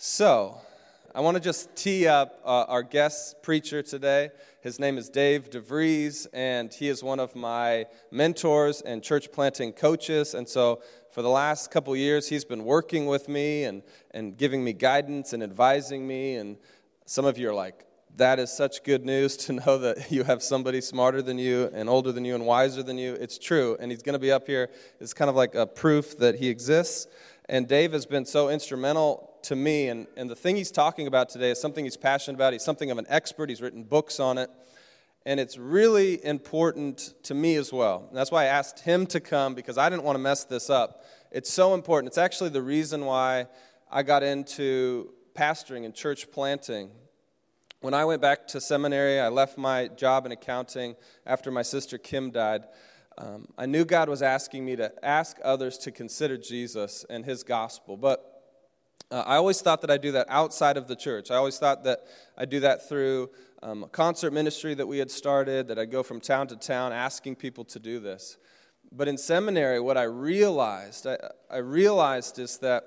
So, I want to just tee up uh, our guest preacher today. His name is Dave DeVries, and he is one of my mentors and church planting coaches. And so, for the last couple years, he's been working with me and, and giving me guidance and advising me. And some of you are like, that is such good news to know that you have somebody smarter than you and older than you and wiser than you. It's true. And he's going to be up here. It's kind of like a proof that he exists. And Dave has been so instrumental to me. And, and the thing he's talking about today is something he's passionate about. He's something of an expert, he's written books on it. And it's really important to me as well. And that's why I asked him to come because I didn't want to mess this up. It's so important. It's actually the reason why I got into pastoring and church planting. When I went back to seminary, I left my job in accounting after my sister Kim died. Um, I knew God was asking me to ask others to consider Jesus and his gospel, but uh, I always thought that I do that outside of the church. I always thought that I do that through um, a concert ministry that we had started, that I'd go from town to town asking people to do this. But in seminary, what I realized, I, I realized is that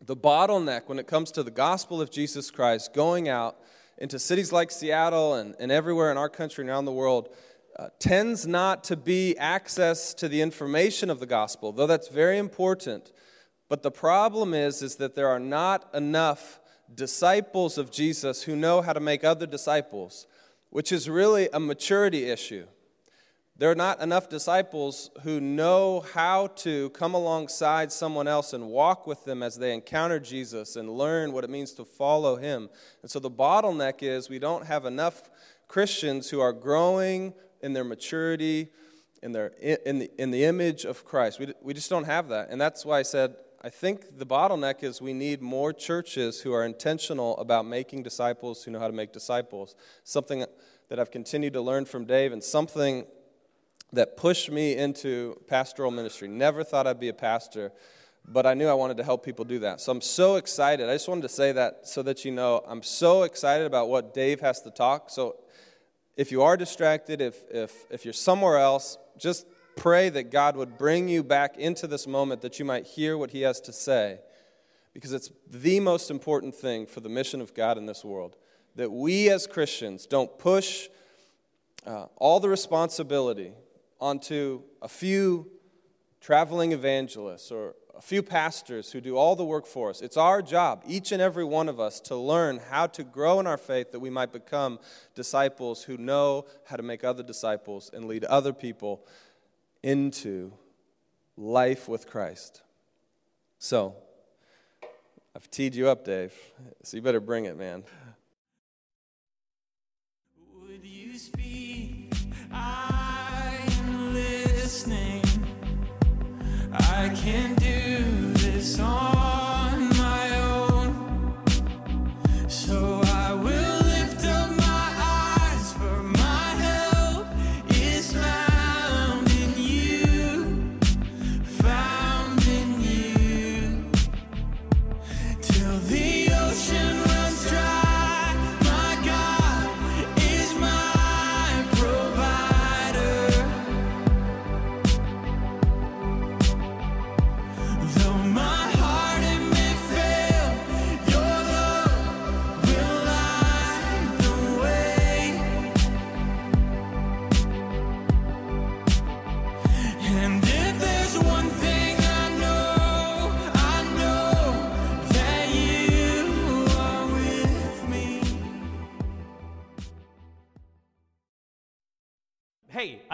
the bottleneck when it comes to the gospel of Jesus Christ going out into cities like Seattle and, and everywhere in our country and around the world uh, tends not to be access to the information of the gospel, though that's very important. But the problem is, is that there are not enough disciples of Jesus who know how to make other disciples, which is really a maturity issue. There are not enough disciples who know how to come alongside someone else and walk with them as they encounter Jesus and learn what it means to follow him. And so the bottleneck is we don't have enough Christians who are growing in their maturity, in, their, in, the, in the image of Christ. We, we just don't have that. And that's why I said I think the bottleneck is we need more churches who are intentional about making disciples who know how to make disciples. Something that I've continued to learn from Dave and something that pushed me into pastoral ministry. Never thought I'd be a pastor, but I knew I wanted to help people do that. So I'm so excited. I just wanted to say that so that you know I'm so excited about what Dave has to talk. So if you are distracted, if, if, if you're somewhere else, just pray that God would bring you back into this moment that you might hear what He has to say, because it's the most important thing for the mission of God in this world. That we as Christians don't push uh, all the responsibility onto a few traveling evangelists or a few pastors who do all the work for us. It's our job, each and every one of us, to learn how to grow in our faith that we might become disciples who know how to make other disciples and lead other people into life with Christ. So, I've teed you up, Dave, so you better bring it, man. Would you speak? I'm listening. I can do this on.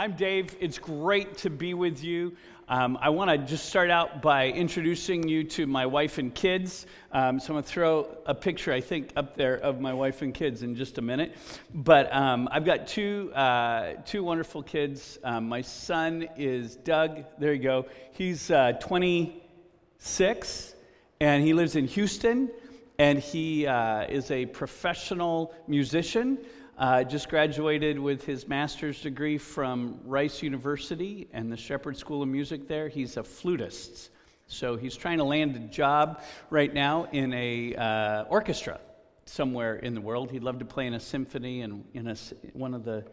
I'm Dave. It's great to be with you. Um, I want to just start out by introducing you to my wife and kids. Um, so I'm going to throw a picture, I think, up there of my wife and kids in just a minute. But um, I've got two, uh, two wonderful kids. Um, my son is Doug. There you go. He's uh, 26 and he lives in Houston and he uh, is a professional musician. Uh, just graduated with his master's degree from Rice University and the Shepherd School of Music there. He's a flutist. So he's trying to land a job right now in a uh, orchestra somewhere in the world. He'd love to play in a symphony and in a, one of the,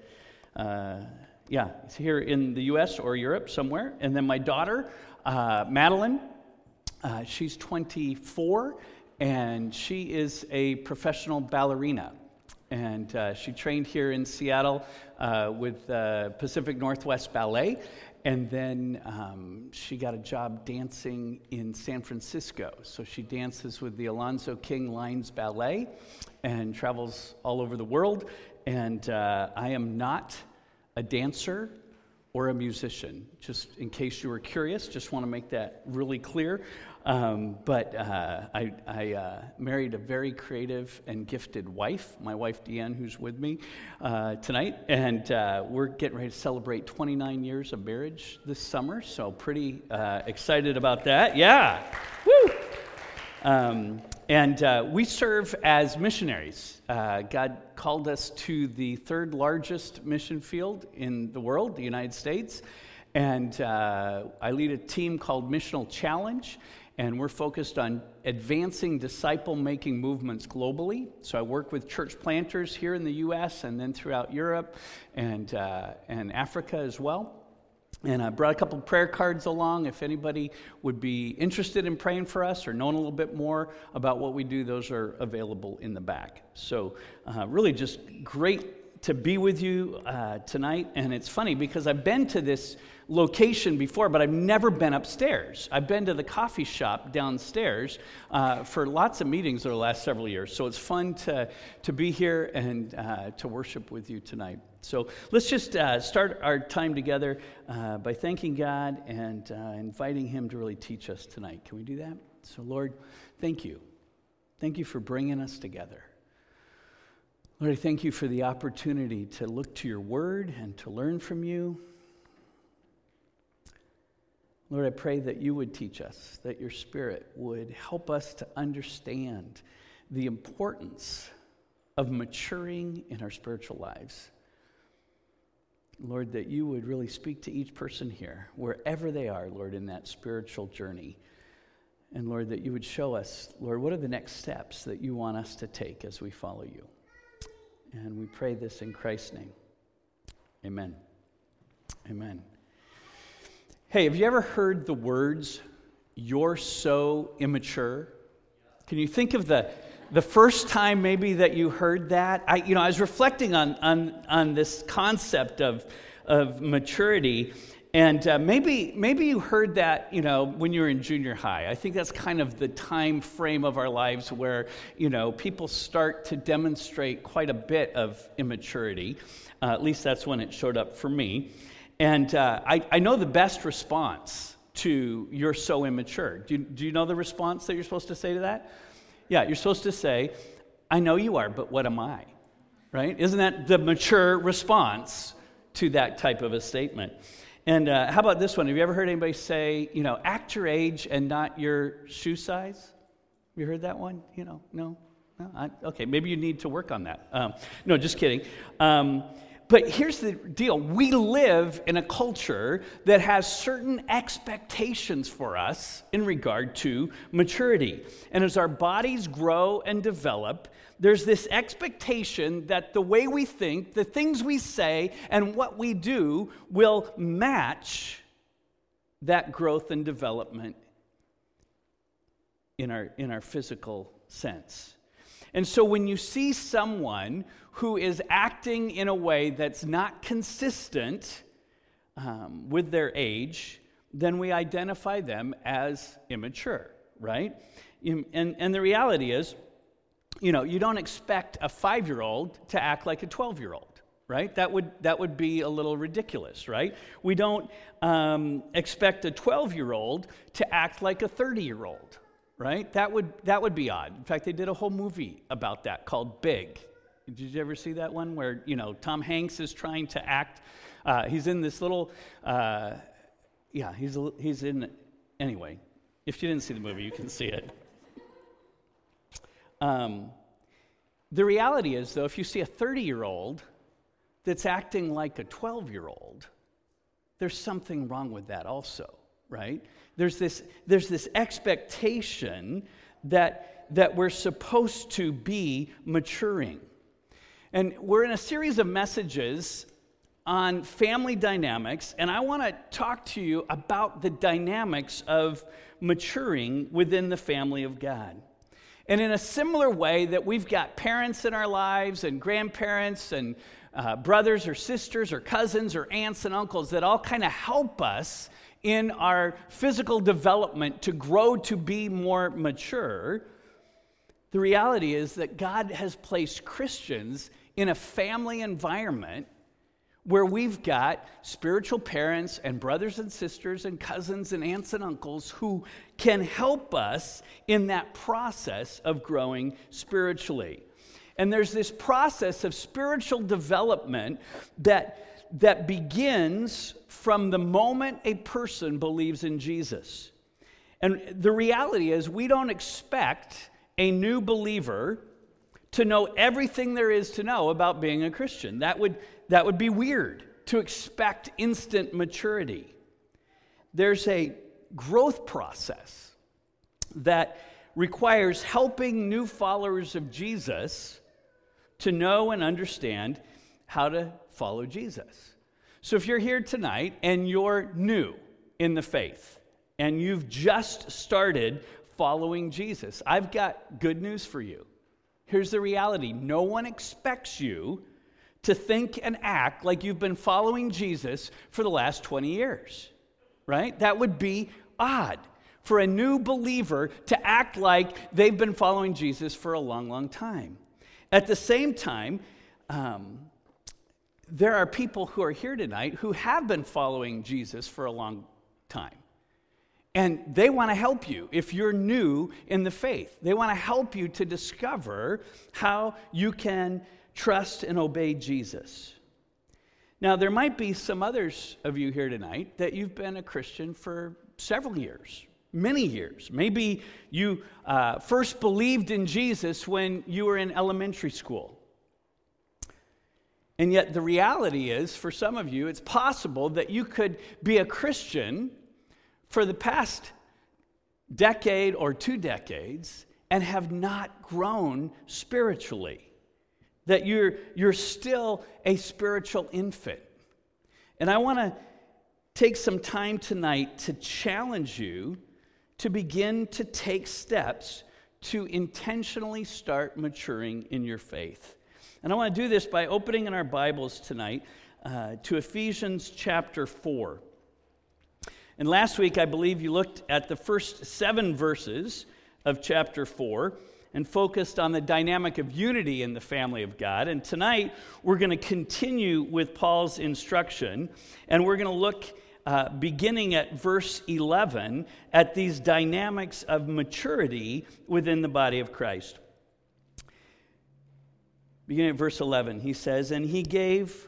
uh, yeah, here in the U.S. or Europe somewhere. And then my daughter, uh, Madeline, uh, she's 24 and she is a professional ballerina. And uh, she trained here in Seattle uh, with uh, Pacific Northwest Ballet. And then um, she got a job dancing in San Francisco. So she dances with the Alonzo King Lines Ballet and travels all over the world. And uh, I am not a dancer or a musician. Just in case you were curious, just want to make that really clear. Um, but uh, I, I uh, married a very creative and gifted wife, my wife Deanne, who's with me uh, tonight. And uh, we're getting ready to celebrate 29 years of marriage this summer. So, pretty uh, excited about that. Yeah. Woo! Um, and uh, we serve as missionaries. God called us to the third largest mission field in the world, the United States. And I lead a team called Missional Challenge and we're focused on advancing disciple making movements globally. So I work with church planters here in the US and then throughout Europe and, uh, and Africa as well. And I brought a couple prayer cards along. If anybody would be interested in praying for us or knowing a little bit more about what we do, those are available in the back. So, uh, really, just great to be with you uh, tonight. And it's funny because I've been to this location before, but I've never been upstairs. I've been to the coffee shop downstairs uh, for lots of meetings over the last several years. So it's fun to, to be here and uh, to worship with you tonight. So let's just uh, start our time together uh, by thanking God and uh, inviting Him to really teach us tonight. Can we do that? So, Lord, thank you. Thank you for bringing us together. Lord, I thank you for the opportunity to look to your word and to learn from you. Lord, I pray that you would teach us, that your Spirit would help us to understand the importance of maturing in our spiritual lives. Lord, that you would really speak to each person here, wherever they are, Lord, in that spiritual journey. And Lord, that you would show us, Lord, what are the next steps that you want us to take as we follow you. And we pray this in Christ's name. Amen. Amen. Hey, have you ever heard the words, you're so immature? Can you think of the, the first time maybe that you heard that? I, you know, I was reflecting on, on, on this concept of, of maturity. And uh, maybe, maybe you heard that, you know, when you were in junior high. I think that's kind of the time frame of our lives where, you know, people start to demonstrate quite a bit of immaturity. Uh, at least that's when it showed up for me. And uh, I, I know the best response to you're so immature. Do you, do you know the response that you're supposed to say to that? Yeah, you're supposed to say, I know you are, but what am I? Right? Isn't that the mature response to that type of a statement? And uh, how about this one? Have you ever heard anybody say, you know, act your age and not your shoe size? Have you heard that one? You know, no? no I, okay, maybe you need to work on that. Um, no, just kidding. Um, but here's the deal we live in a culture that has certain expectations for us in regard to maturity. And as our bodies grow and develop, there's this expectation that the way we think, the things we say, and what we do will match that growth and development in our, in our physical sense. And so when you see someone who is acting in a way that's not consistent um, with their age, then we identify them as immature, right? And, and the reality is, you know, you don't expect a five year old to act like a 12 year old right that would that would be a little ridiculous right we don't um, expect a 12 year old to act like a 30 year old right? That would, that would be odd. In fact, they did a whole movie about that called Big. Did you ever see that one where, you know, Tom Hanks is trying to act? Uh, he's in this little, uh, yeah, he's, he's in, anyway, if you didn't see the movie, you can see it. Um, the reality is, though, if you see a 30 year old that's acting like a 12 year old, there's something wrong with that also, right? There's this, there's this expectation that, that we're supposed to be maturing. And we're in a series of messages on family dynamics, and I want to talk to you about the dynamics of maturing within the family of God. And in a similar way that we've got parents in our lives and grandparents and uh, brothers or sisters or cousins or aunts and uncles that all kind of help us in our physical development to grow to be more mature, the reality is that God has placed Christians in a family environment where we've got spiritual parents and brothers and sisters and cousins and aunts and uncles who can help us in that process of growing spiritually. And there's this process of spiritual development that, that begins from the moment a person believes in Jesus. And the reality is, we don't expect a new believer to know everything there is to know about being a Christian. That would, that would be weird to expect instant maturity. There's a growth process that requires helping new followers of Jesus to know and understand how to follow Jesus. So if you're here tonight and you're new in the faith and you've just started following Jesus, I've got good news for you. Here's the reality no one expects you to think and act like you've been following Jesus for the last 20 years, right? That would be odd for a new believer to act like they've been following Jesus for a long, long time. At the same time, um, there are people who are here tonight who have been following Jesus for a long time. And they want to help you if you're new in the faith. They want to help you to discover how you can trust and obey Jesus. Now, there might be some others of you here tonight that you've been a Christian for several years, many years. Maybe you uh, first believed in Jesus when you were in elementary school. And yet, the reality is, for some of you, it's possible that you could be a Christian for the past decade or two decades and have not grown spiritually. That you're, you're still a spiritual infant. And I want to take some time tonight to challenge you to begin to take steps to intentionally start maturing in your faith. And I want to do this by opening in our Bibles tonight uh, to Ephesians chapter 4. And last week, I believe you looked at the first seven verses of chapter 4 and focused on the dynamic of unity in the family of God. And tonight, we're going to continue with Paul's instruction, and we're going to look uh, beginning at verse 11 at these dynamics of maturity within the body of Christ. Beginning at verse 11, he says, And he gave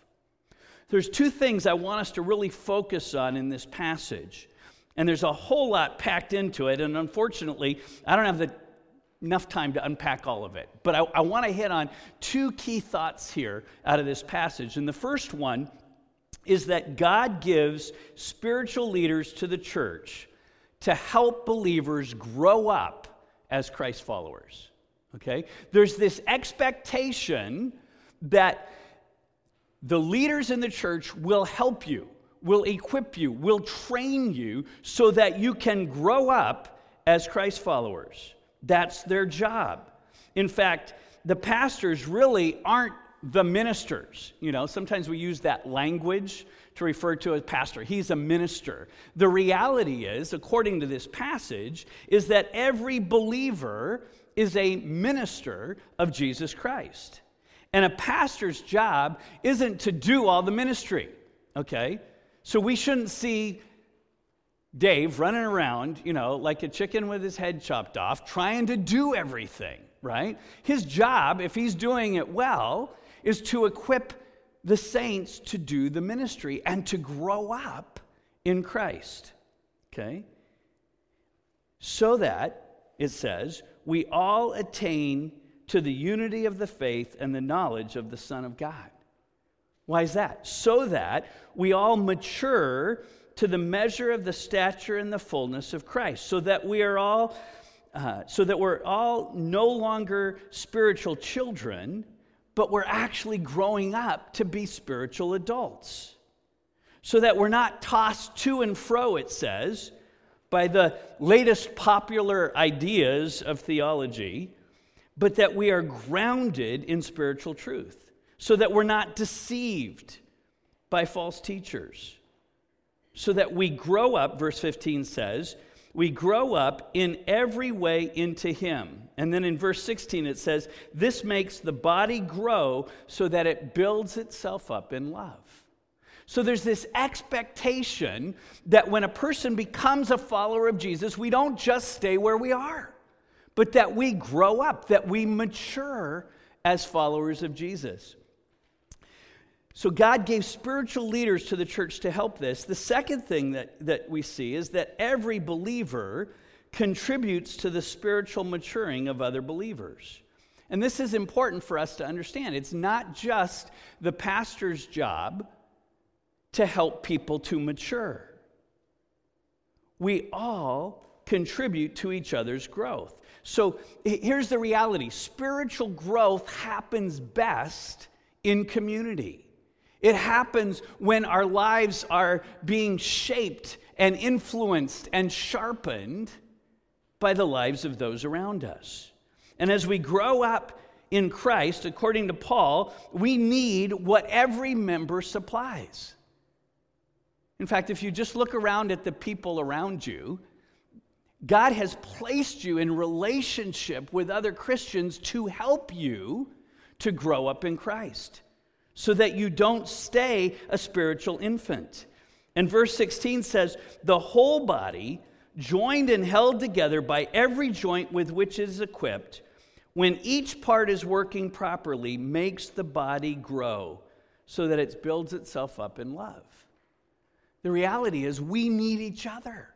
There's two things I want us to really focus on in this passage. And there's a whole lot packed into it. And unfortunately, I don't have the, enough time to unpack all of it. But I, I want to hit on two key thoughts here out of this passage. And the first one is that God gives spiritual leaders to the church to help believers grow up as Christ followers. Okay? There's this expectation that the leaders in the church will help you, will equip you, will train you so that you can grow up as Christ followers. That's their job. In fact, the pastors really aren't the ministers. You know, sometimes we use that language to refer to a pastor. He's a minister. The reality is, according to this passage, is that every believer is a minister of Jesus Christ. And a pastor's job isn't to do all the ministry, okay? So we shouldn't see Dave running around, you know, like a chicken with his head chopped off, trying to do everything, right? His job, if he's doing it well, is to equip the saints to do the ministry and to grow up in Christ, okay? So that, it says, we all attain to the unity of the faith and the knowledge of the Son of God. Why is that? So that we all mature to the measure of the stature and the fullness of Christ, so that we are all, uh, so that we're all no longer spiritual children, but we're actually growing up to be spiritual adults. So that we're not tossed to and fro, it says, by the latest popular ideas of theology, but that we are grounded in spiritual truth so that we're not deceived by false teachers. So that we grow up, verse 15 says, we grow up in every way into Him. And then in verse 16 it says, This makes the body grow so that it builds itself up in love. So there's this expectation that when a person becomes a follower of Jesus, we don't just stay where we are, but that we grow up, that we mature as followers of Jesus. So God gave spiritual leaders to the church to help this. The second thing that, that we see is that every believer contributes to the spiritual maturing of other believers. And this is important for us to understand. It's not just the pastor's job to help people to mature. We all contribute to each other's growth. So here's the reality spiritual growth happens best in community. It happens when our lives are being shaped and influenced and sharpened by the lives of those around us. And as we grow up in Christ, according to Paul, we need what every member supplies. In fact, if you just look around at the people around you, God has placed you in relationship with other Christians to help you to grow up in Christ so that you don't stay a spiritual infant. And verse 16 says, The whole body, joined and held together by every joint with which it is equipped, when each part is working properly, makes the body grow so that it builds itself up in love. The reality is, we need each other.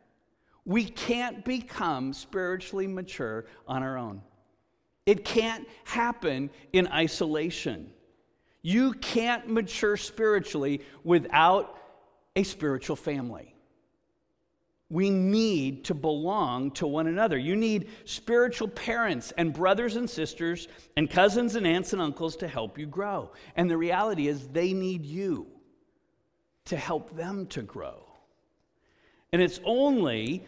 We can't become spiritually mature on our own. It can't happen in isolation. You can't mature spiritually without a spiritual family. We need to belong to one another. You need spiritual parents and brothers and sisters and cousins and aunts and uncles to help you grow. And the reality is, they need you to help them to grow. And it's only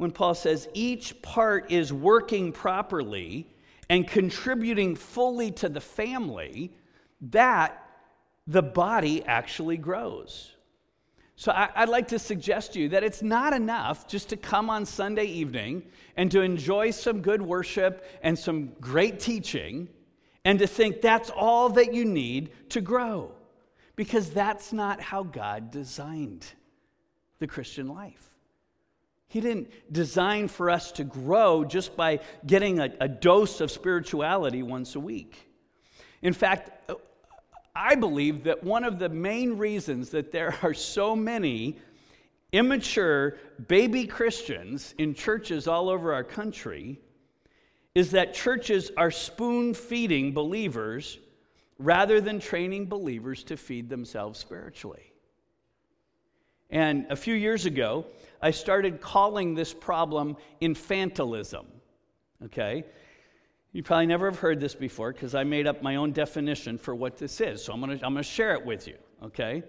when Paul says each part is working properly and contributing fully to the family that the body actually grows. So I, would like to suggest to you that it's not enough just to come on Sunday evening and to enjoy some good worship and some great teaching and to think that's all that you need to grow. Because that's not how God designed the Christian life. He didn't design for us to grow just by getting a, a dose of spirituality once a week. In fact, I believe that one of the main reasons that there are so many immature baby Christians in churches all over our country is that churches are spoon feeding believers rather than training believers to feed themselves spiritually. And a few years ago, I started calling this problem infantilism. Okay? You probably never have heard this before because I made up my own definition for what this is. So I'm going to I'm going to share it with you, okay?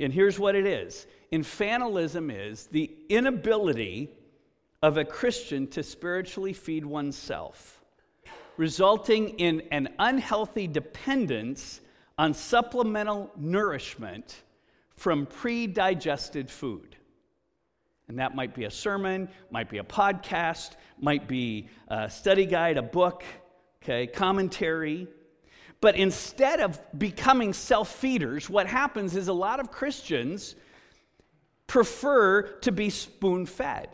And here's what it is Infantilism is the inability of a Christian to spiritually feed oneself, resulting in an unhealthy dependence on supplemental nourishment from pre digested food. And that might be a sermon, might be a podcast, might be a study guide, a book, okay, commentary. But instead of becoming self feeders, what happens is a lot of Christians prefer to be spoon fed,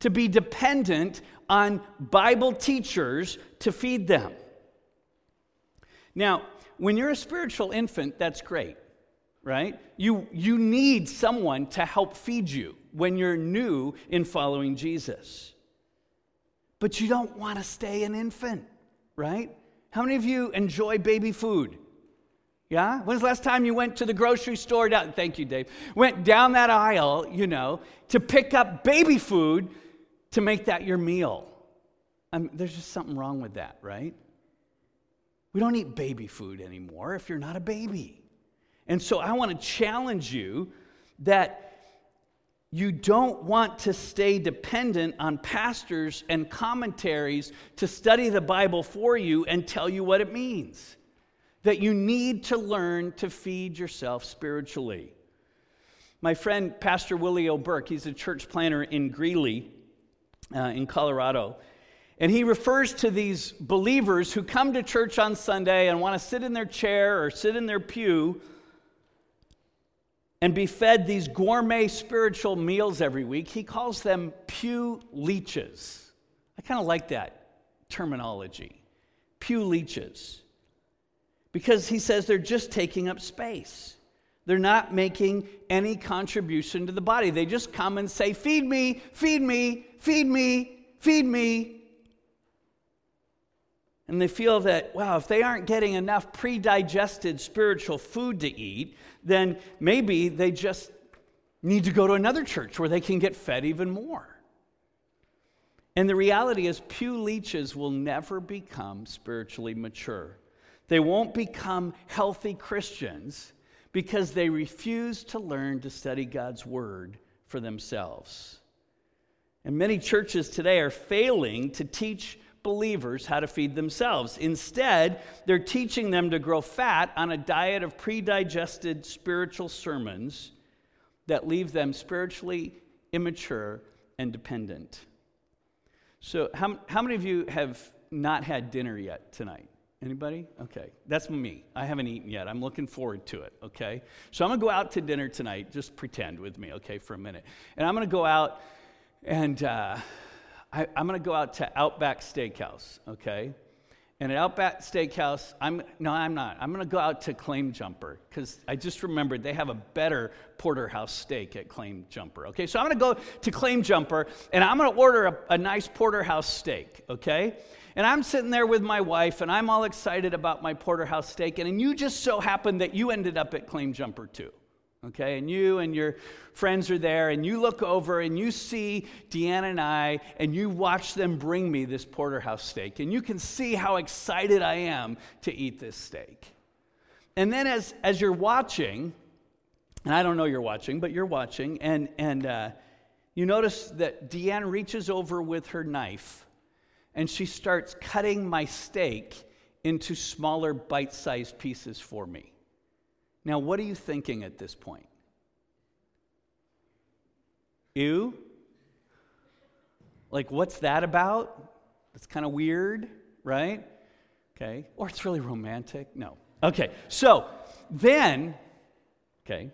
to be dependent on Bible teachers to feed them. Now, when you're a spiritual infant, that's great, right? You, you need someone to help feed you when you're new in following Jesus. But you don't want to stay an infant, right? How many of you enjoy baby food? Yeah? When's the last time you went to the grocery store down? Thank you, Dave. Went down that aisle, you know, to pick up baby food to make that your meal. Um, there's just something wrong with that, right? We don't eat baby food anymore if you're not a baby. And so I want to challenge you that you don't want to stay dependent on pastors and commentaries to study the Bible for you and tell you what it means. That you need to learn to feed yourself spiritually. My friend, Pastor Willie O'Burke, he's a church planter in Greeley, uh, in Colorado. And he refers to these believers who come to church on Sunday and want to sit in their chair or sit in their pew and be fed these gourmet spiritual meals every week, he calls them pew leeches. I kind of like that terminology pew leeches. Because he says they're just taking up space. They're not making any contribution to the body. They just come and say, Feed me, feed me, feed me, feed me and they feel that, wow, if they aren't getting enough pre digested spiritual food to eat, then maybe they just need to go to another church where they can get fed even more. And the reality is, pew leeches will never become spiritually mature. They won't become healthy Christians because they refuse to learn to study God's word for themselves. And many churches today are failing to teach believers how to feed themselves. Instead, they're teaching them to grow fat on a diet of pre digested spiritual sermons that leave them spiritually immature and dependent. So, how, how many of you have not had dinner yet tonight? Anybody? Okay. That's me. I haven't eaten yet. I'm looking forward to it, okay? So I'm going to go out to dinner tonight. Just pretend with me, okay, for a minute. And I'm going to go out and uh, I, am going to go out to Outback Steakhouse, okay? And at Outback Steakhouse, I'm no, I'm not. I'm going to go out to Claim Jumper because I just remembered they have a better porterhouse steak at Claim Jumper. Okay, so I'm going to go to Claim Jumper and I'm going to order a, a nice porterhouse steak. Okay, and I'm sitting there with my wife and I'm all excited about my porterhouse steak, and, and you just so happen that you ended up at Claim Jumper too okay? And you and your friends are there, and you look over and you see Deanna and I, and you watch them bring me this porterhouse steak, and you can see how excited I am to eat this steak. And then as, as you're watching, and I don't know you're watching, but you're watching, and, and uh, you notice that Deanna reaches over with her knife, and she starts cutting my steak into smaller bite sized pieces for me. Now, what are you thinking at this point? Ew? Like, what's that about? That's kind of weird, right? Okay. Or it's really romantic. No. Okay. So then, okay,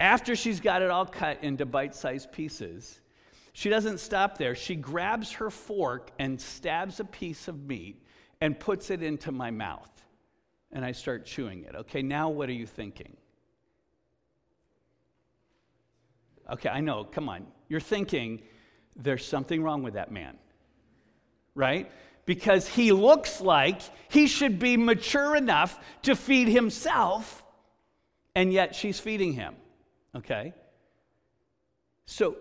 after she's got it all cut into bite sized pieces, she doesn't stop there. She grabs her fork and stabs a piece of meat and puts it into my mouth and I start chewing it. Okay, now what are you thinking? Okay, I know, come on. You're thinking there's something wrong with that man, right? Because he looks like he should be mature enough to feed himself, and yet she's feeding him, okay? So,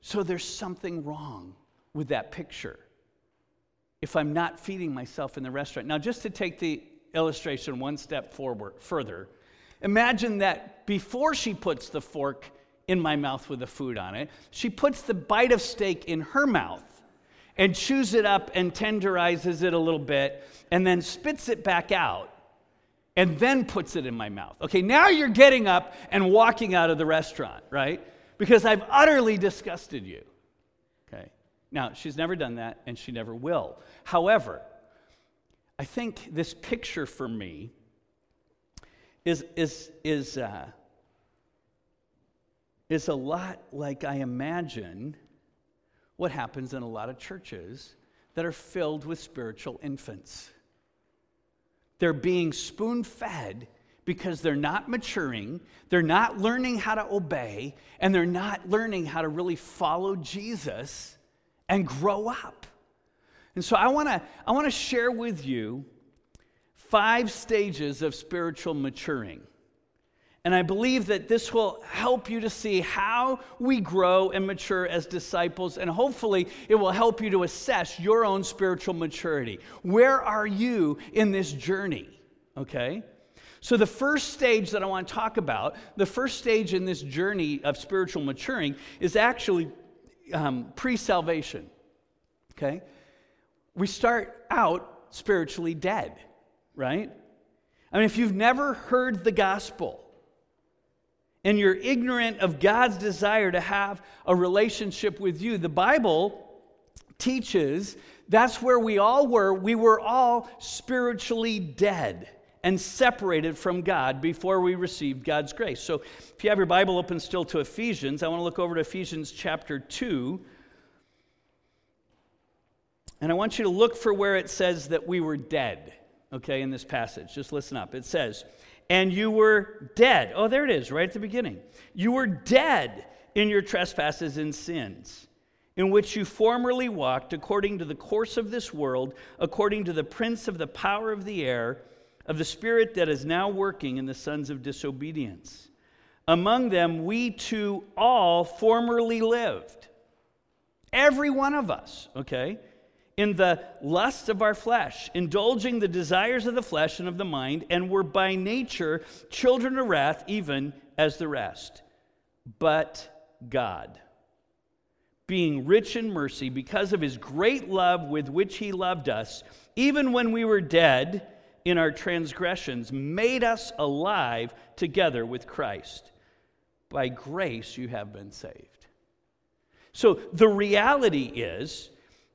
so there's something wrong with that picture if I'm not feeding myself in the restaurant. Now, just to take the illustration one step forward further. Imagine that before she puts the fork in my mouth with the food on it, she puts the bite of steak in her mouth and chews it up and tenderizes it a little bit and then spits it back out and then puts it in my mouth. Okay, now you're getting up and walking out of the restaurant, right? Because I've utterly disgusted you. Okay, now she's never done that and she never will. However, I think this picture for me is, is, is, uh, is a lot like I imagine what happens in a lot of churches that are filled with spiritual infants. They're being spoon fed because they're not maturing, they're not learning how to obey, and they're not learning how to really follow Jesus and grow up. And so I want to I want to share with you five stages of spiritual maturing. And I believe that this will help you to see how we grow and mature as disciples, and hopefully it will help you to assess your own spiritual maturity. Where are you in this journey? Okay? So, the first stage that I want to talk about, the first stage in this journey of spiritual maturing, is actually um, pre salvation. Okay? We start out spiritually dead, right? I mean, if you've never heard the gospel, and you're ignorant of God's desire to have a relationship with you, the Bible teaches that's where we all were. We were all spiritually dead and separated from God before we received God's grace. So if you have your Bible open still to Ephesians, I want to look over to Ephesians chapter 2. And I want you to look for where it says that we were dead, okay, in this passage. Just listen up. It says, and you were dead. Oh, there it is, right at the beginning. You were dead in your trespasses and sins, in which you formerly walked according to the course of this world, according to the prince of the power of the air, of the spirit that is now working in the sons of disobedience. Among them, we too all formerly lived. Every one of us, okay? In the lust of our flesh, indulging the desires of the flesh and of the mind, and were by nature children of wrath, even as the rest. But God, being rich in mercy, because of his great love with which he loved us, even when we were dead in our transgressions, made us alive together with Christ. By grace you have been saved. So the reality is,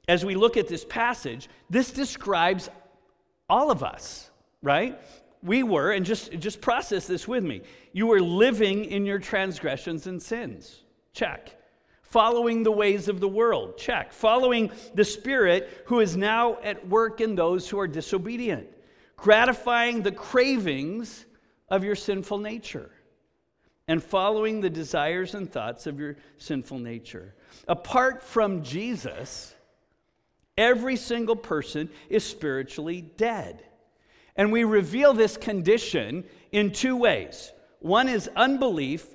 as we look at this passage, this describes all of us, right? We were, and just, just process this with me. You were living in your transgressions and sins. Check. Following the ways of the world. Check. Following the Spirit who is now at work in those who are disobedient. Gratifying the cravings of your sinful nature. And following the desires and thoughts of your sinful nature. Apart from Jesus, Every single person is spiritually dead. And we reveal this condition in two ways one is unbelief,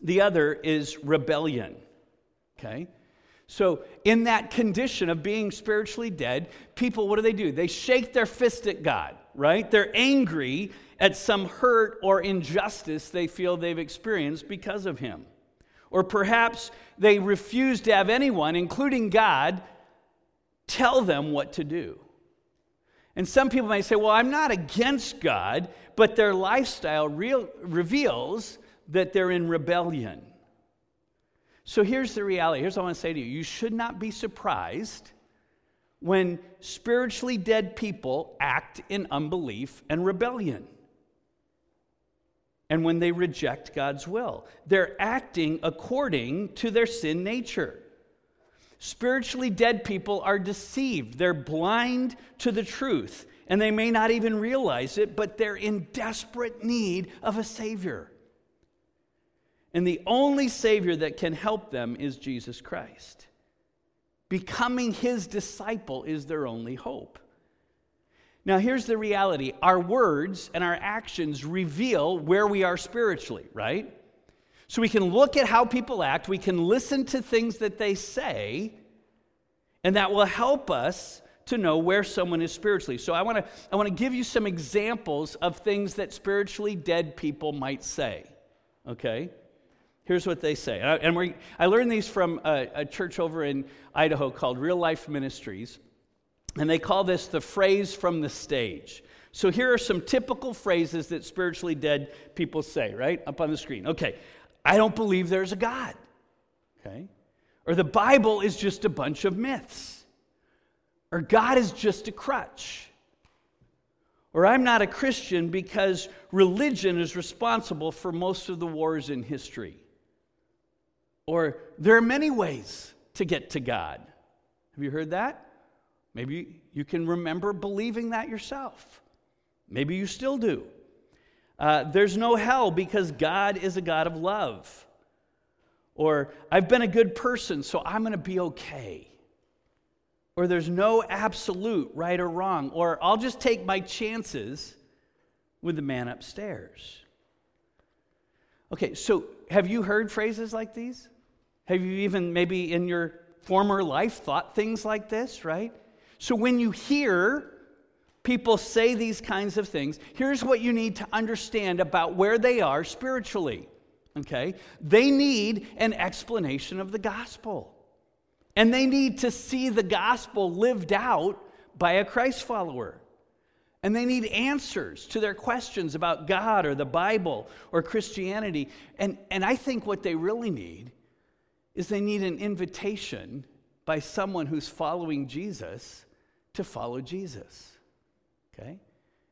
the other is rebellion. Okay? So, in that condition of being spiritually dead, people, what do they do? They shake their fist at God, right? They're angry at some hurt or injustice they feel they've experienced because of Him. Or perhaps they refuse to have anyone, including God, tell them what to do. And some people may say, well, I'm not against God, but their lifestyle real, reveals that they're in rebellion. So here's the reality. Here's what I want to say to you you should not be surprised when spiritually dead people act in unbelief and rebellion. And when they reject God's will, they're acting according to their sin nature. Spiritually dead people are deceived. They're blind to the truth, and they may not even realize it, but they're in desperate need of a Savior. And the only Savior that can help them is Jesus Christ. Becoming His disciple is their only hope. Now, here's the reality our words and our actions reveal where we are spiritually, right? So we can look at how people act, we can listen to things that they say, and that will help us to know where someone is spiritually. So I want to I want to give you some examples of things that spiritually dead people might say. Okay? Here's what they say. And I, I learned these from a, a church over in Idaho called Real Life Ministries. And they call this the phrase from the stage. So here are some typical phrases that spiritually dead people say, right? Up on the screen. Okay. I don't believe there's a God. Okay? Or the Bible is just a bunch of myths. Or God is just a crutch. Or I'm not a Christian because religion is responsible for most of the wars in history. Or there are many ways to get to God. Have you heard that? Maybe you can remember believing that yourself. Maybe you still do. Uh, there's no hell because God is a God of love. Or I've been a good person, so I'm going to be okay. Or there's no absolute right or wrong. Or I'll just take my chances with the man upstairs. Okay, so have you heard phrases like these? Have you even maybe in your former life thought things like this, right? So when you hear people say these kinds of things, here's what you need to understand about where they are spiritually. Okay? They need an explanation of the gospel. And they need to see the gospel lived out by a Christ follower. And they need answers to their questions about God or the Bible or Christianity. And, and I think what they really need is they need an invitation by someone who's following Jesus to follow Jesus. Okay?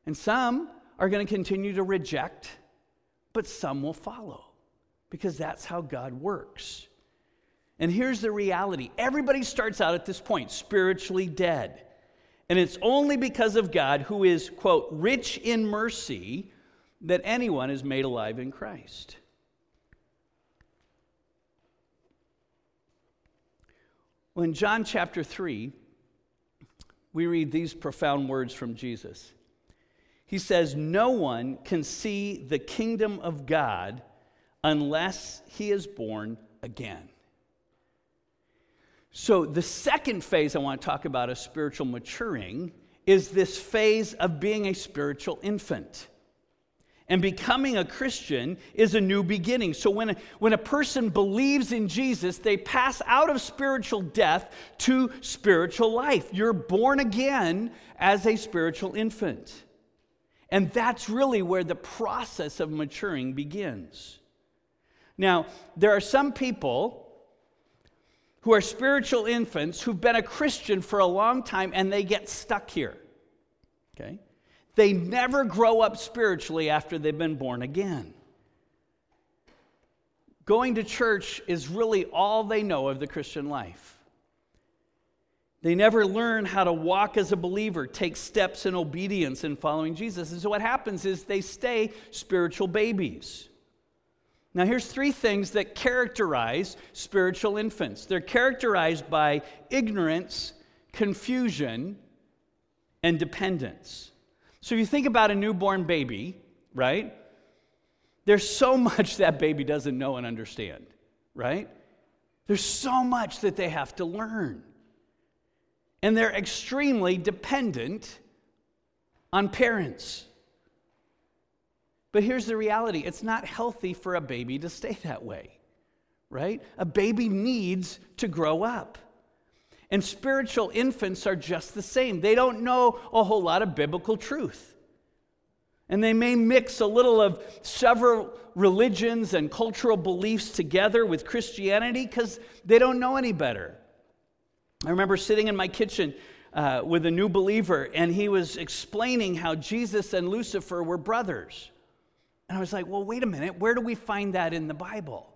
And some are going to continue to reject, but some will follow because that's how God works. And here's the reality everybody starts out at this point spiritually dead. And it's only because of God, who is, quote, rich in mercy, that anyone is made alive in Christ. Well, in John chapter 3, we read these profound words from Jesus. He says, No one can see the kingdom of God unless he is born again. So, the second phase I want to talk about of spiritual maturing is this phase of being a spiritual infant. And becoming a Christian is a new beginning. So when a, when a person believes in Jesus, they pass out of spiritual death to spiritual life. You're born again as a spiritual infant. And that's really where the process of maturing begins. Now, there are some people who are spiritual infants who've been a Christian for a long time and they get stuck here. Okay? They never grow up spiritually after they've been born again. Going to church is really all they know of the Christian life. They never learn how to walk as a believer, take steps in obedience in following Jesus. And so what happens is they stay spiritual babies. Now, here's three things that characterize spiritual infants they're characterized by ignorance, confusion, and dependence. So if you think about a newborn baby, right? There's so much that baby doesn't know and understand, right? There's so much that they have to learn. And they're extremely dependent on parents. But here's the reality it's not healthy for a baby to stay that way, right? A baby needs to grow up. And spiritual infants are just the same. They don't know a whole lot of biblical truth. And they may mix a little of several religions and cultural beliefs together with Christianity because they don't know any better. I remember sitting in my kitchen uh, with a new believer, and he was explaining how Jesus and Lucifer were brothers. And I was like, well, wait a minute, where do we find that in the Bible?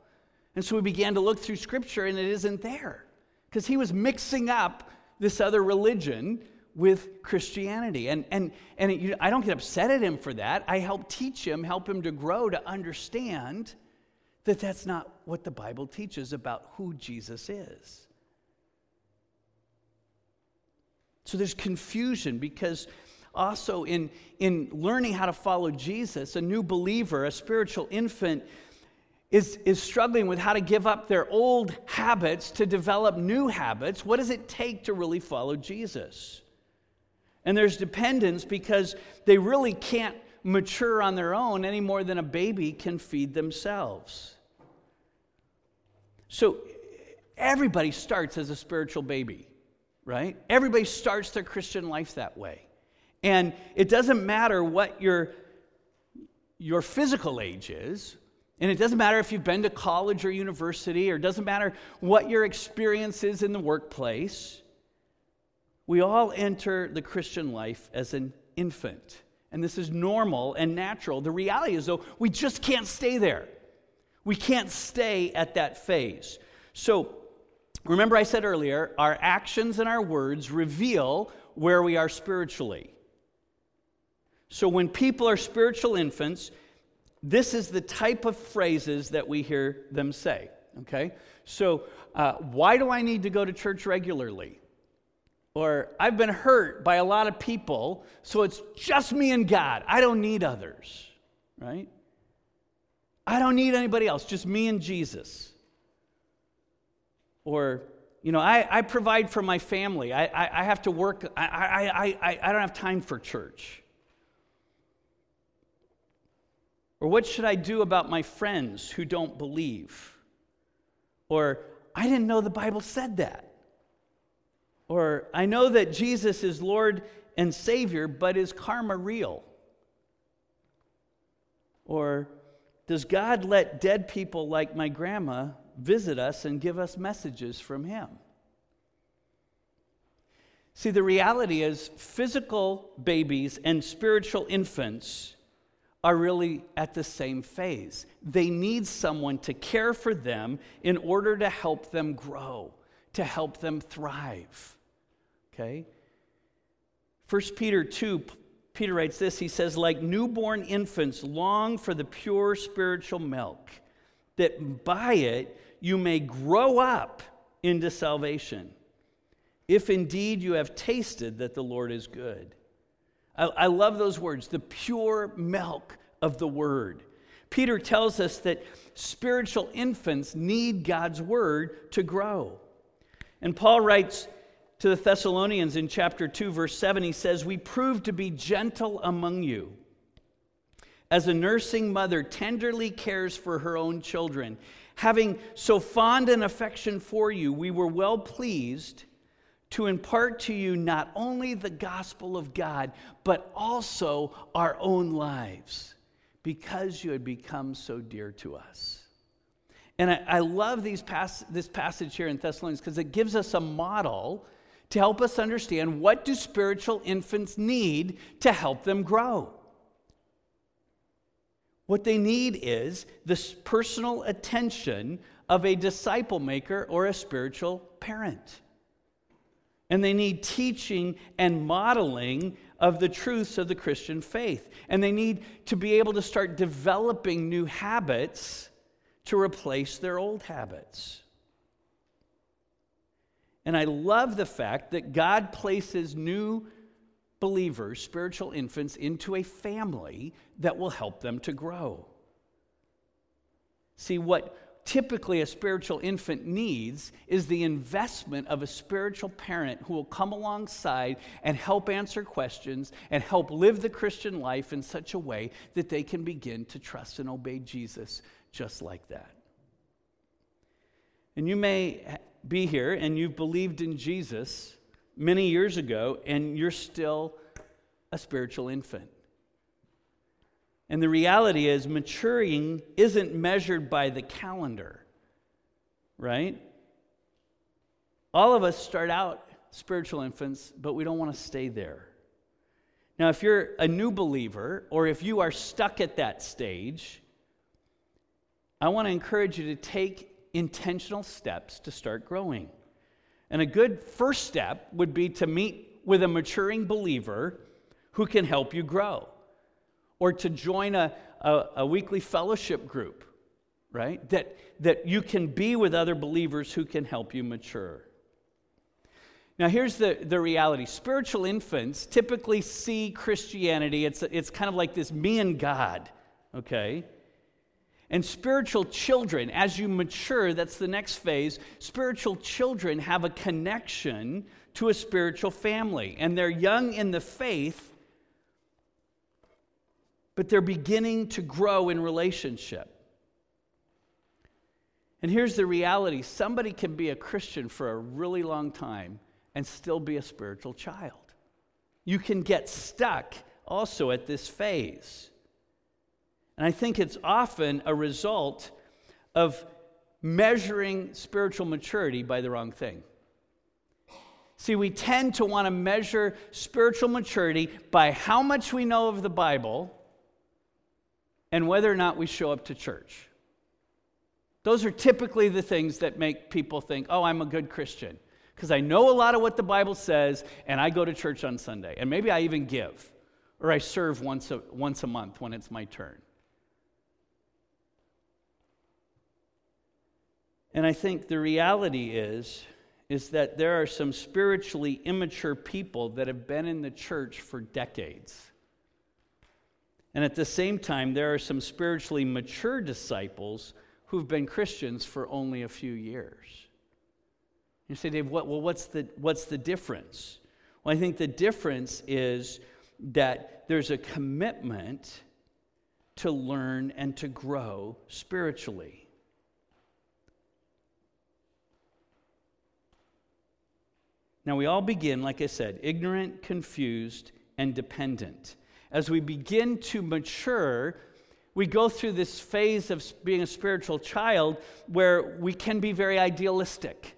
And so we began to look through scripture, and it isn't there because he was mixing up this other religion with Christianity. And, and, and it, I don't get upset at him for that. I help teach him, help him to grow to understand that that's not what the Bible teaches about who Jesus is. So there's confusion because also in, in learning how to follow Jesus, a new believer, a spiritual infant, is, is struggling with how to give up their old habits to develop new habits, what does it take to really follow Jesus? And there's dependence because they really can't mature on their own any more than a baby can feed themselves. So everybody starts as a spiritual baby, right? Everybody starts their Christian life that way. And it doesn't matter what your, your physical age is, and it doesn't matter if you've been to college or university, or it doesn't matter what your experience is in the workplace. We all enter the Christian life as an infant. And this is normal and natural. The reality is, though, we just can't stay there. We can't stay at that phase. So, remember, I said earlier, our actions and our words reveal where we are spiritually. So, when people are spiritual infants, this is the type of phrases that we hear them say. Okay? So, uh, why do I need to go to church regularly? Or, I've been hurt by a lot of people, so it's just me and God. I don't need others, right? I don't need anybody else, just me and Jesus. Or, you know, I, I provide for my family. I, I, I have to work, I, I, I, I don't have time for church. Or what should I do about my friends who don't believe? Or I didn't know the Bible said that. Or I know that Jesus is Lord and Savior, but is karma real? Or does God let dead people like my grandma visit us and give us messages from Him? See, the reality is physical babies and spiritual infants are really at the same phase. They need someone to care for them in order to help them grow, to help them thrive. Okay? 1 Peter 2, Peter writes this He says, Like newborn infants, long for the pure spiritual milk, that by it you may grow up into salvation, if indeed you have tasted that the Lord is good. I, I love those words, the pure milk of the word. Peter tells us that spiritual infants need God's word to grow. And Paul writes to the Thessalonians in chapter 2, verse 7, he says, We prove to be gentle among you, as a nursing mother tenderly cares for her own children. Having so fond an affection for you, we were well pleased to impart to you not only the gospel of God, but also our own lives, because you had become so dear to us. And I, I love these pas- this passage here in Thessalonians because it gives us a model to help us understand what do spiritual infants need to help them grow. What they need is this personal attention of a disciple maker or a spiritual parent. And they need teaching and modeling of the truths of the Christian faith. And they need to be able to start developing new habits to replace their old habits. And I love the fact that God places new believers, spiritual infants, into a family that will help them to grow. See, what typically a spiritual infant needs is the investment of a spiritual parent who will come alongside and help answer questions and help live the Christian life in such a way that they can begin to trust and obey Jesus just like that. And you may be here and you've believed in Jesus many years ago and you're still a spiritual infant. And the reality is, maturing isn't measured by the calendar, right? All of us start out spiritual infants, but we don't want to stay there. Now, if you're a new believer or if you are stuck at that stage, I want to encourage you to take intentional steps to start growing. And a good first step would be to meet with a maturing believer who can help you grow or to join a, a, a, weekly fellowship group, right? That, that you can be with other believers who can help you mature. Now, here's the, the reality spiritual infants typically see Christianity, it's, it's kind of like this me and God, okay? And spiritual children, as you mature, that's the next phase. Spiritual children have a connection to a spiritual family, and they're young in the faith but they're beginning to grow in relationship. And here's the reality somebody can be a Christian for a really long time and still be a spiritual child. You can get stuck also at this phase. And I think it's often a result of measuring spiritual maturity by the wrong thing. See, we tend to want to measure spiritual maturity by how much we know of the Bible and whether or not we show up to church. Those are typically the things that make people think, oh, I'm a good Christian, because I know a lot of what the Bible says and I go to church on Sunday. And maybe I even give, or I serve once a, once a month when it's my turn. And I think the reality is is that there are some spiritually immature people that have been in the church for decades. And at the same time, there are some spiritually mature disciples who've been Christians for only a few years. You say, Dave, what, well, what's the, what's the difference? Well, I think the difference is that there's a commitment to learn and to grow spiritually. Now, we all begin, like I said, ignorant, confused, and dependent. As we begin to mature, we go through this phase of being a spiritual child where we can be very idealistic,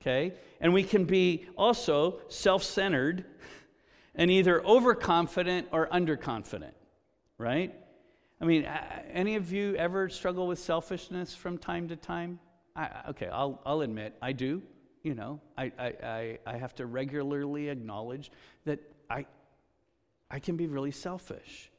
okay? And we can be also self centered and either overconfident or underconfident, right? I mean, any of you ever struggle with selfishness from time to time? I, okay, I'll, I'll admit, I do you know, I, I, I, have to regularly acknowledge that I, I can be really selfish.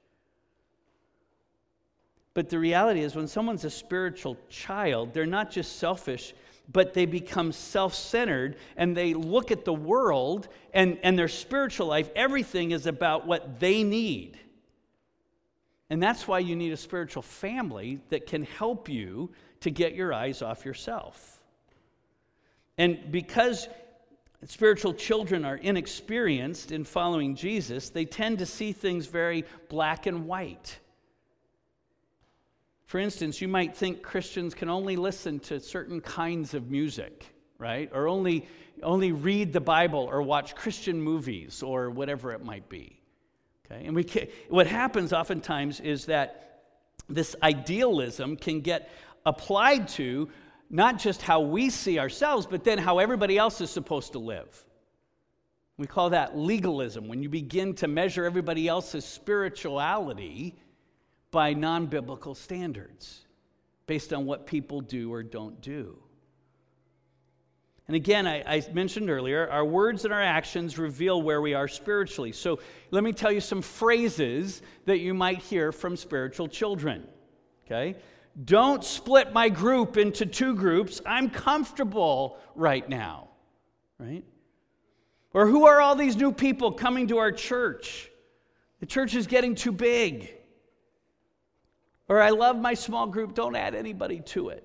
But the reality is, when someone's a spiritual child, they're not just selfish, but they become self centered and they look at the world and, and their spiritual life. Everything is about what they need. And that's why you need a spiritual family that can help you to get your eyes off yourself. And because spiritual children are inexperienced in following Jesus, they tend to see things very black and white. For instance, you might think Christians can only listen to certain kinds of music, right? Or only, only read the Bible or watch Christian movies or whatever it might be. Okay? And we can, what happens oftentimes is that this idealism can get applied to not just how we see ourselves, but then how everybody else is supposed to live. We call that legalism, when you begin to measure everybody else's spirituality by non biblical standards based on what people do or don't do. And again, I, I, mentioned earlier, our words and our actions reveal where we are spiritually. So let me tell you some phrases that you might hear from spiritual children. Okay? Don't split my group into two groups. I'm comfortable right now, right? Or who are all these new people coming to our church? The church is getting too big. Or I love my small group, don't add anybody to it.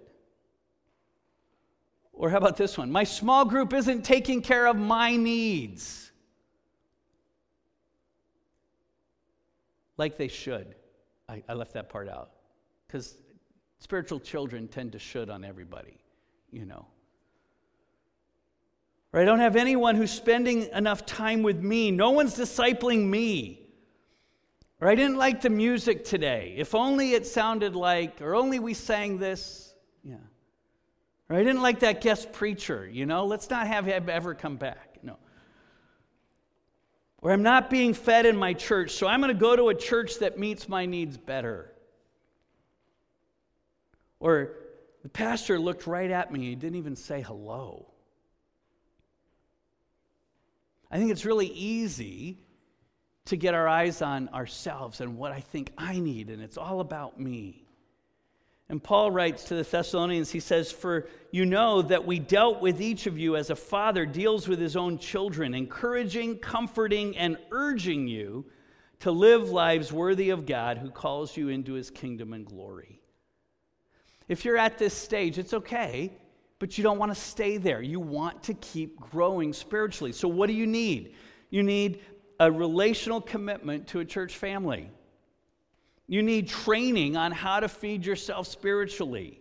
Or how about this one? My small group isn't taking care of my needs like they should. I, I left that part out because Spiritual children tend to should on everybody, you know. Or I don't have anyone who's spending enough time with me. No one's discipling me. Or I didn't like the music today. If only it sounded like, or only we sang this. Yeah. Or I didn't like that guest preacher, you know. Let's not have him ever come back. No. Or I'm not being fed in my church, so I'm going to go to a church that meets my needs better. Or the pastor looked right at me, he didn't even say hello. I think it's really easy to get our eyes on ourselves and what I think I need, and it's all about me. And Paul writes to the Thessalonians, he says, For you know that we dealt with each of you as a father deals with his own children, encouraging, comforting, and urging you to live lives worthy of God who calls you into his kingdom and glory. If you're at this stage, it's okay, but you don't want to stay there. You want to keep growing spiritually. So, what do you need? You need a relational commitment to a church family. You need training on how to feed yourself spiritually.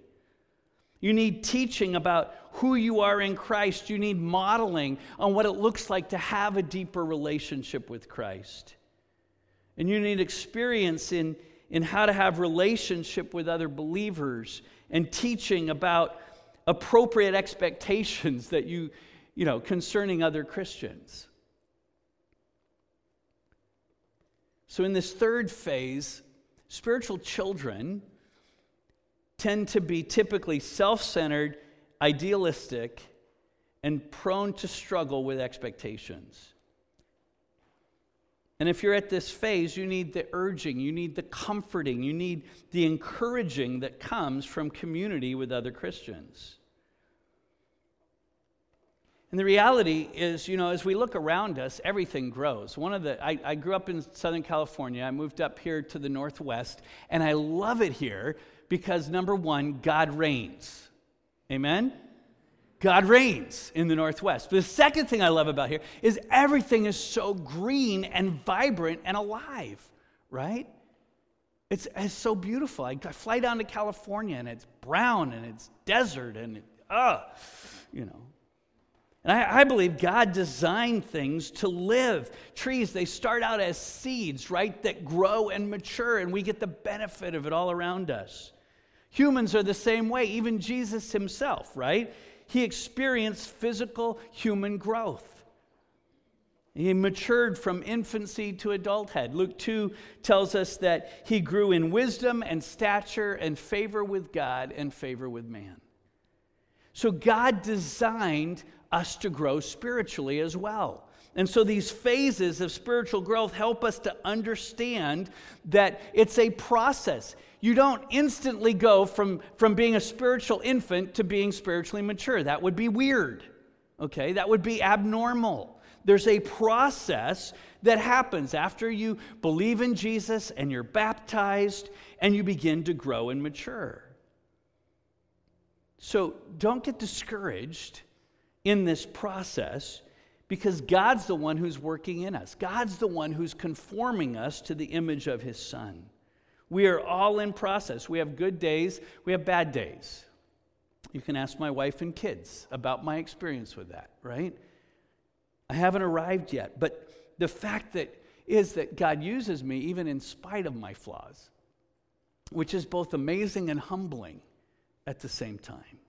You need teaching about who you are in Christ. You need modeling on what it looks like to have a deeper relationship with Christ. And you need experience in, in how to have relationship with other believers and teaching about appropriate expectations that you you know, concerning other Christians. So, in this third phase, spiritual children tend to be typically self centered, idealistic, and prone to struggle with expectations. And if you're at this phase, you need the urging, you need the comforting, you need the encouraging that comes from community with other Christians. And the reality is, you know, as we look around us, everything grows. One of the, I, I, grew up in Southern California. I moved up here to the Northwest, and I love it here because number one, God reigns. Amen? God reigns in the Northwest. But the second thing I love about here is everything is so green and vibrant and alive, right? It's, it's so beautiful. I, I fly down to California and it's brown and it's desert and, uh, you know. And I, I believe God designed things to live. Trees, they start out as seeds, right, that grow and mature, and we get the benefit of it all around us. Humans are the same way, even Jesus himself, right? He experienced physical human growth. He matured from infancy to adulthood. Luke 2 tells us that he grew in wisdom and stature and favor with God and favor with man. So God designed us to grow spiritually as well. And so these phases of spiritual growth help us to understand that it's a process. You don't instantly go from, from being a spiritual infant to being spiritually mature. That would be weird, okay? That would be abnormal. There's a process that happens after you believe in Jesus and you're baptized and you begin to grow and mature. So don't get discouraged in this process because God's the one who's working in us. God's the one who's conforming us to the image of his son. We are all in process. We have good days, we have bad days. You can ask my wife and kids about my experience with that, right? I haven't arrived yet, but the fact that is that God uses me even in spite of my flaws, which is both amazing and humbling at the same time.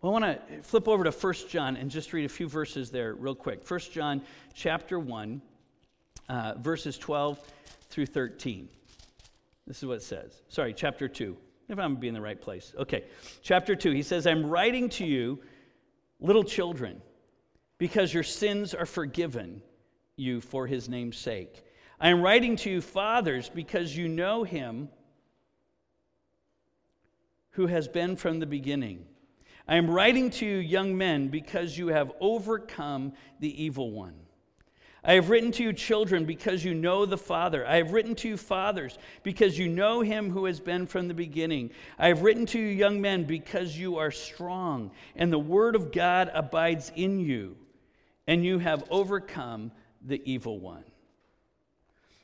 Well, I want to flip over to 1 John and just read a few verses there real quick. 1 John chapter 1, uh, verses 12 through 13. This is what it says. Sorry, chapter 2. If I'm be in the right place. Okay, chapter 2. He says, I'm writing to you, little children, because your sins are forgiven you for his name's sake. I am writing to you, fathers, because you know him who has been from the beginning. I am writing to you, young men, because you have overcome the evil one. I have written to you, children, because you know the Father. I have written to you, fathers, because you know him who has been from the beginning. I have written to you, young men, because you are strong, and the word of God abides in you, and you have overcome the evil one.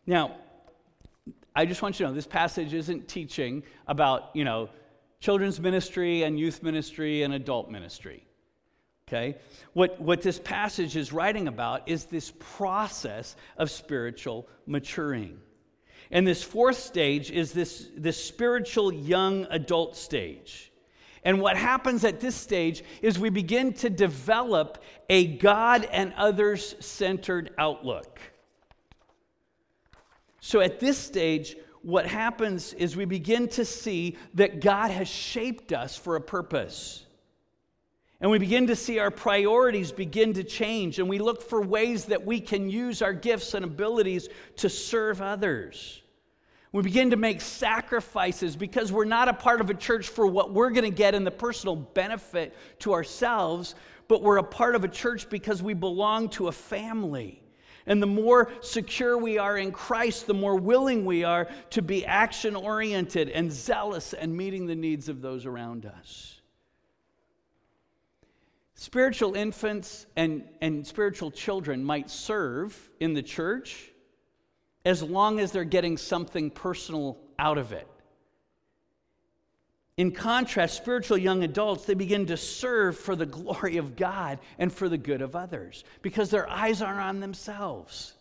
Now, I just want you to know this passage isn't teaching about, you know, children's ministry and youth ministry and adult ministry. Okay? What, what this passage is writing about is this process of spiritual maturing. And this fourth stage is this, this spiritual young adult stage. And what happens at this stage is we begin to develop a God and others centered outlook. So at this stage, what happens is we begin to see that God has shaped us for a purpose. And we begin to see our priorities begin to change, and we look for ways that we can use our gifts and abilities to serve others. We begin to make sacrifices because we're not a part of a church for what we're going to get in the personal benefit to ourselves, but we're a part of a church because we belong to a family. And the more secure we are in Christ, the more willing we are to be action oriented and zealous and meeting the needs of those around us. Spiritual infants and, and spiritual children might serve in the church as long as they're getting something personal out of it. In contrast, spiritual young adults, they begin to serve for the glory of God and for the good of others because their eyes are on themselves.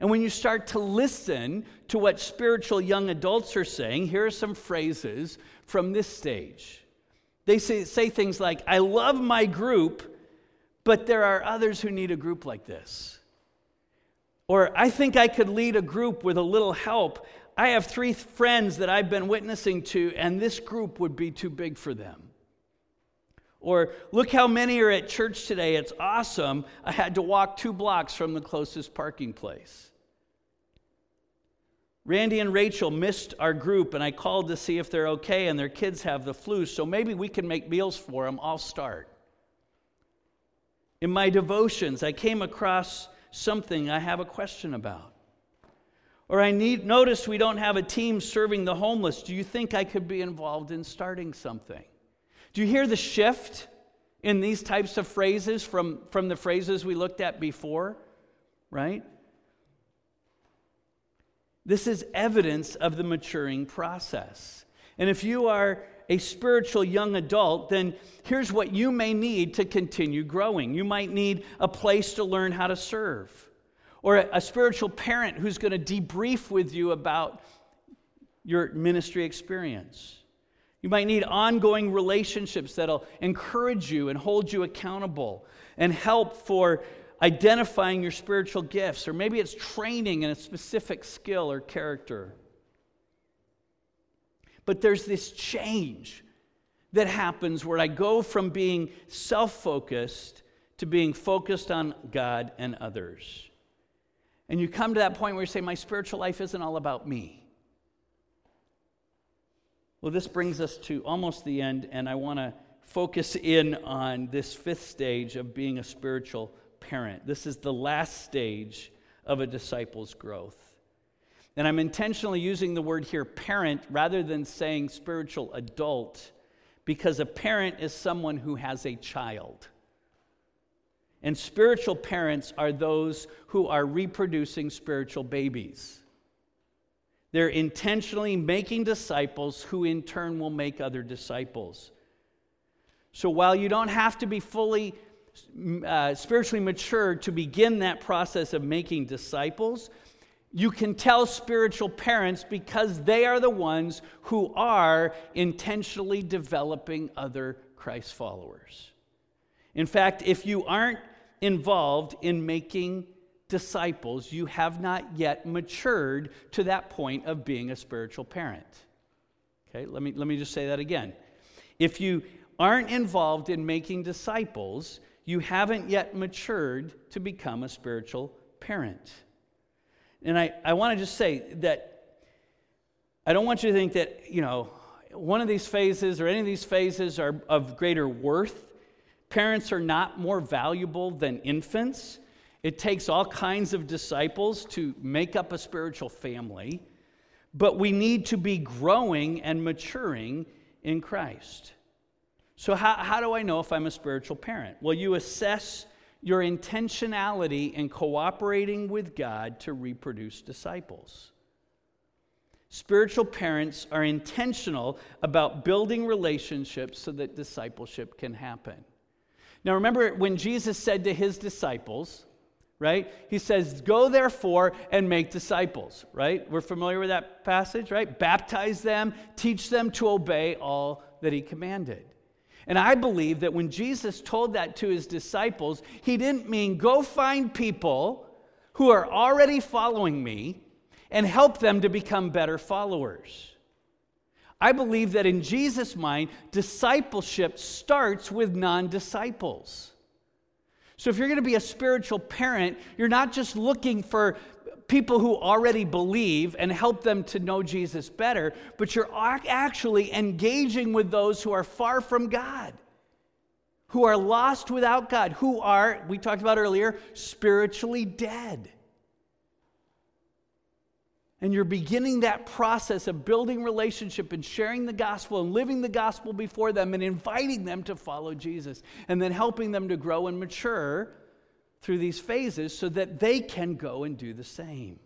And when you start to listen to what spiritual young adults are saying, here are some phrases from this stage. They say, say things like, I love my group but there are others who need a group like this. Or I think I could lead a group with a little help. I have three friends that I've been witnessing to, and this group would be too big for them. Or look how many are at church today. It's awesome. I had to walk two blocks from the closest parking place. Randy and Rachel missed our group, and I called to see if they're okay, and their kids have the flu, so maybe we can make meals for them. I'll start. In my devotions, I came across something I have a question about. Or I need notice we don't have a team serving the homeless. Do you think I could be involved in starting something? Do you hear the shift in these types of phrases from, from the phrases we looked at before? Right? This is evidence of the maturing process. And if you are a spiritual young adult, then here's what you may need to continue growing. You might need a place to learn how to serve, or a, a spiritual parent who's going to debrief with you about your ministry experience. You might need ongoing relationships that'll encourage you and hold you accountable and help for identifying your spiritual gifts, or maybe it's training in a specific skill or character. But there's this change that happens where I go from being self focused to being focused on God and others. And you come to that point where you say, My spiritual life isn't all about me. Well, this brings us to almost the end, and I want to focus in on this fifth stage of being a spiritual parent. This is the last stage of a disciple's growth. And I'm intentionally using the word here parent rather than saying spiritual adult because a parent is someone who has a child. And spiritual parents are those who are reproducing spiritual babies. They're intentionally making disciples who in turn will make other disciples. So while you don't have to be fully uh, spiritually mature to begin that process of making disciples, you can tell spiritual parents because they are the ones who are intentionally developing other Christ followers. In fact, if you aren't involved in making disciples, you have not yet matured to that point of being a spiritual parent. Okay, let me, let me just say that again. If you aren't involved in making disciples, you haven't yet matured to become a spiritual parent. And I, I want to just say that I don't want you to think that, you know, one of these phases or any of these phases are of greater worth. Parents are not more valuable than infants. It takes all kinds of disciples to make up a spiritual family, but we need to be growing and maturing in Christ. So, how, how do I know if I'm a spiritual parent? Well, you assess your intentionality in cooperating with God to reproduce disciples. Spiritual parents are intentional about building relationships so that discipleship can happen. Now, remember when Jesus said to his disciples, right? He says, Go therefore and make disciples, right? We're familiar with that passage, right? Baptize them, teach them to obey all that he commanded. And I believe that when Jesus told that to his disciples, he didn't mean go find people who are already following me and help them to become better followers. I believe that in Jesus' mind, discipleship starts with non disciples. So if you're going to be a spiritual parent, you're not just looking for people who already believe and help them to know Jesus better, but you're actually engaging with those who are far from God, who are lost without God, who are, we talked about earlier, spiritually dead. And you're beginning that process of building relationship and sharing the gospel and living the gospel before them and inviting them to follow Jesus and then helping them to grow and mature through these phases so that they can go and do the same.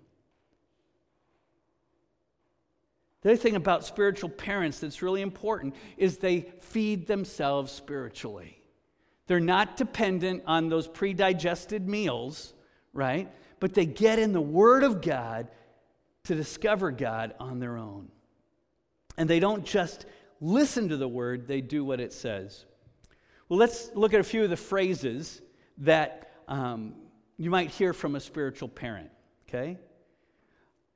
The other thing about spiritual parents that's really important is they feed themselves spiritually. They're not dependent on those pre digested meals, right? But they get in the Word of God to discover God on their own. And they don't just listen to the Word, they do what it says. Well, let's look at a few of the phrases that um, you might hear from a spiritual parent, okay?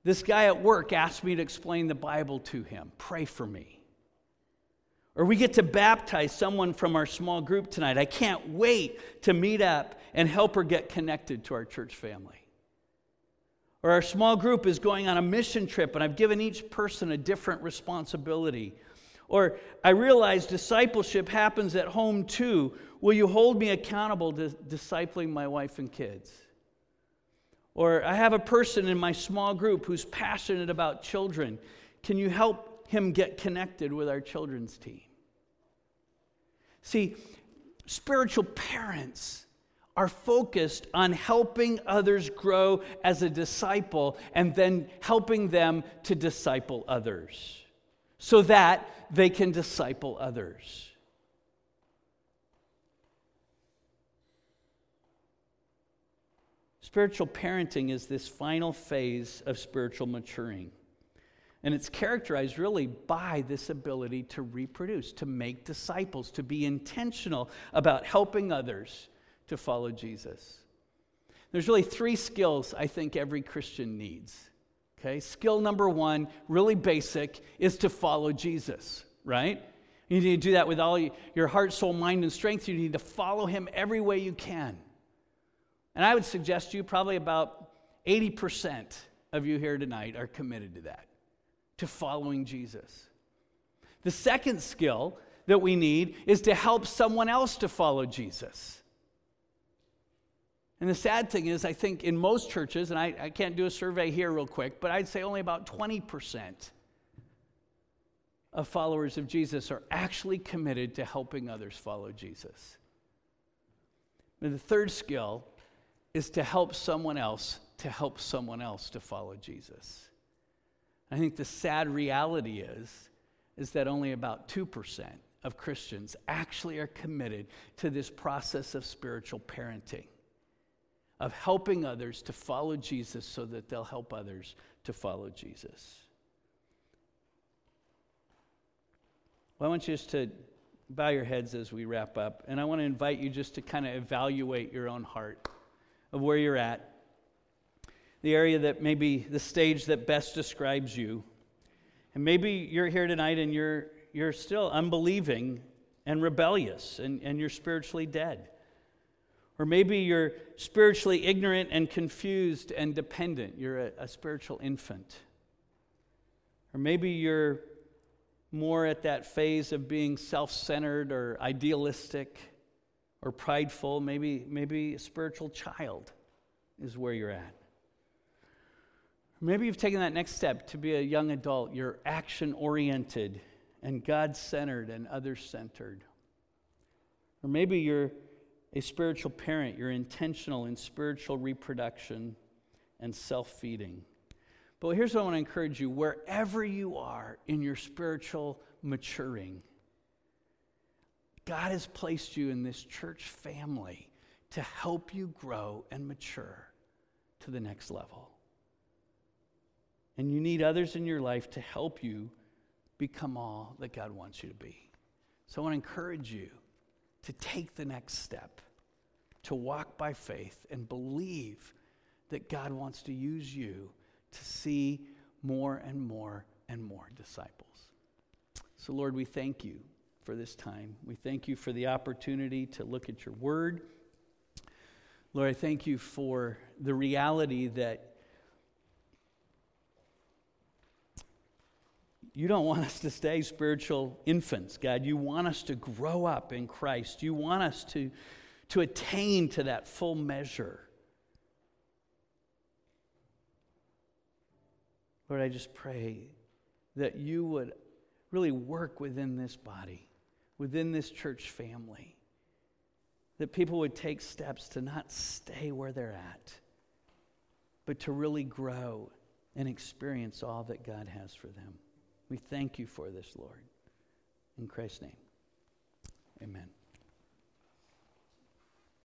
This guy at work asked me to explain the Bible to him. Pray for me. Or we get to baptize someone from our small group tonight. I can't wait to meet up and help her get connected to our church family. Or our small group is going on a mission trip and I've given each person a different responsibility. Or I realize discipleship happens at home too. Will you hold me accountable to discipling my wife and kids? Or I have a person in my small group who's passionate about children. Can you help him get connected with our children's team? See, spiritual parents are focused on helping others grow as a disciple and then helping them to disciple others so that they can disciple others. Spiritual parenting is this final phase of spiritual maturing. And it's characterized really by this ability to reproduce, to make disciples, to be intentional about helping others to follow Jesus. There's really three skills I think every Christian needs. Okay, skill number one, really basic, is to follow Jesus, right? You need to do that with all your heart, soul, mind, and strength. You need to follow him every way you can. And I would suggest to you probably about 80% of you here tonight are committed to that, to following Jesus. The second skill that we need is to help someone else to follow Jesus. And the sad thing is, I think in most churches, and I, I can't do a survey here real quick, but I'd say only about 20% of followers of Jesus are actually committed to helping others follow Jesus. And the third skill is to help someone else to help someone else to follow Jesus. I think the sad reality is is that only about 2% of Christians actually are committed to this process of spiritual parenting of helping others to follow Jesus so that they'll help others to follow Jesus. Well, I want you just to bow your heads as we wrap up, and I want to invite you just to kind of evaluate your own heart of where you're at, the area that maybe the stage that best describes you. And maybe you're here tonight and you're, you're still unbelieving and rebellious and, and you're spiritually dead. Or maybe you're spiritually ignorant and confused and dependent. You're a, a spiritual infant. Or maybe you're more at that phase of being self centered or idealistic or prideful, maybe, maybe a spiritual child is where you're at. Maybe you've taken that next step to be a young adult. You're action oriented and God centered and other centered. Or maybe you're a spiritual parent. You're intentional in spiritual reproduction and self feeding. But here's what I want to encourage you wherever you are in your spiritual maturing, God has placed you in this church family to help you grow and mature to the next level. And you need others in your life to help you become all that God wants you to be. So I want to encourage you to take the next step, to walk by faith and believe that God wants to use you to see more and more and more disciples. So, Lord, we thank you for this time. We thank you for the opportunity to look at your word. Lord, I thank you for the reality that you don't want us to stay spiritual infants, God. You want us to grow up in Christ. You want us to, to attain to that full measure. Lord, I just pray that you would really work within this body within this church family. That people would take steps to not stay where they're at, but to really grow and experience all that God has for them. We thank you for this, Lord. In Christ's name, amen.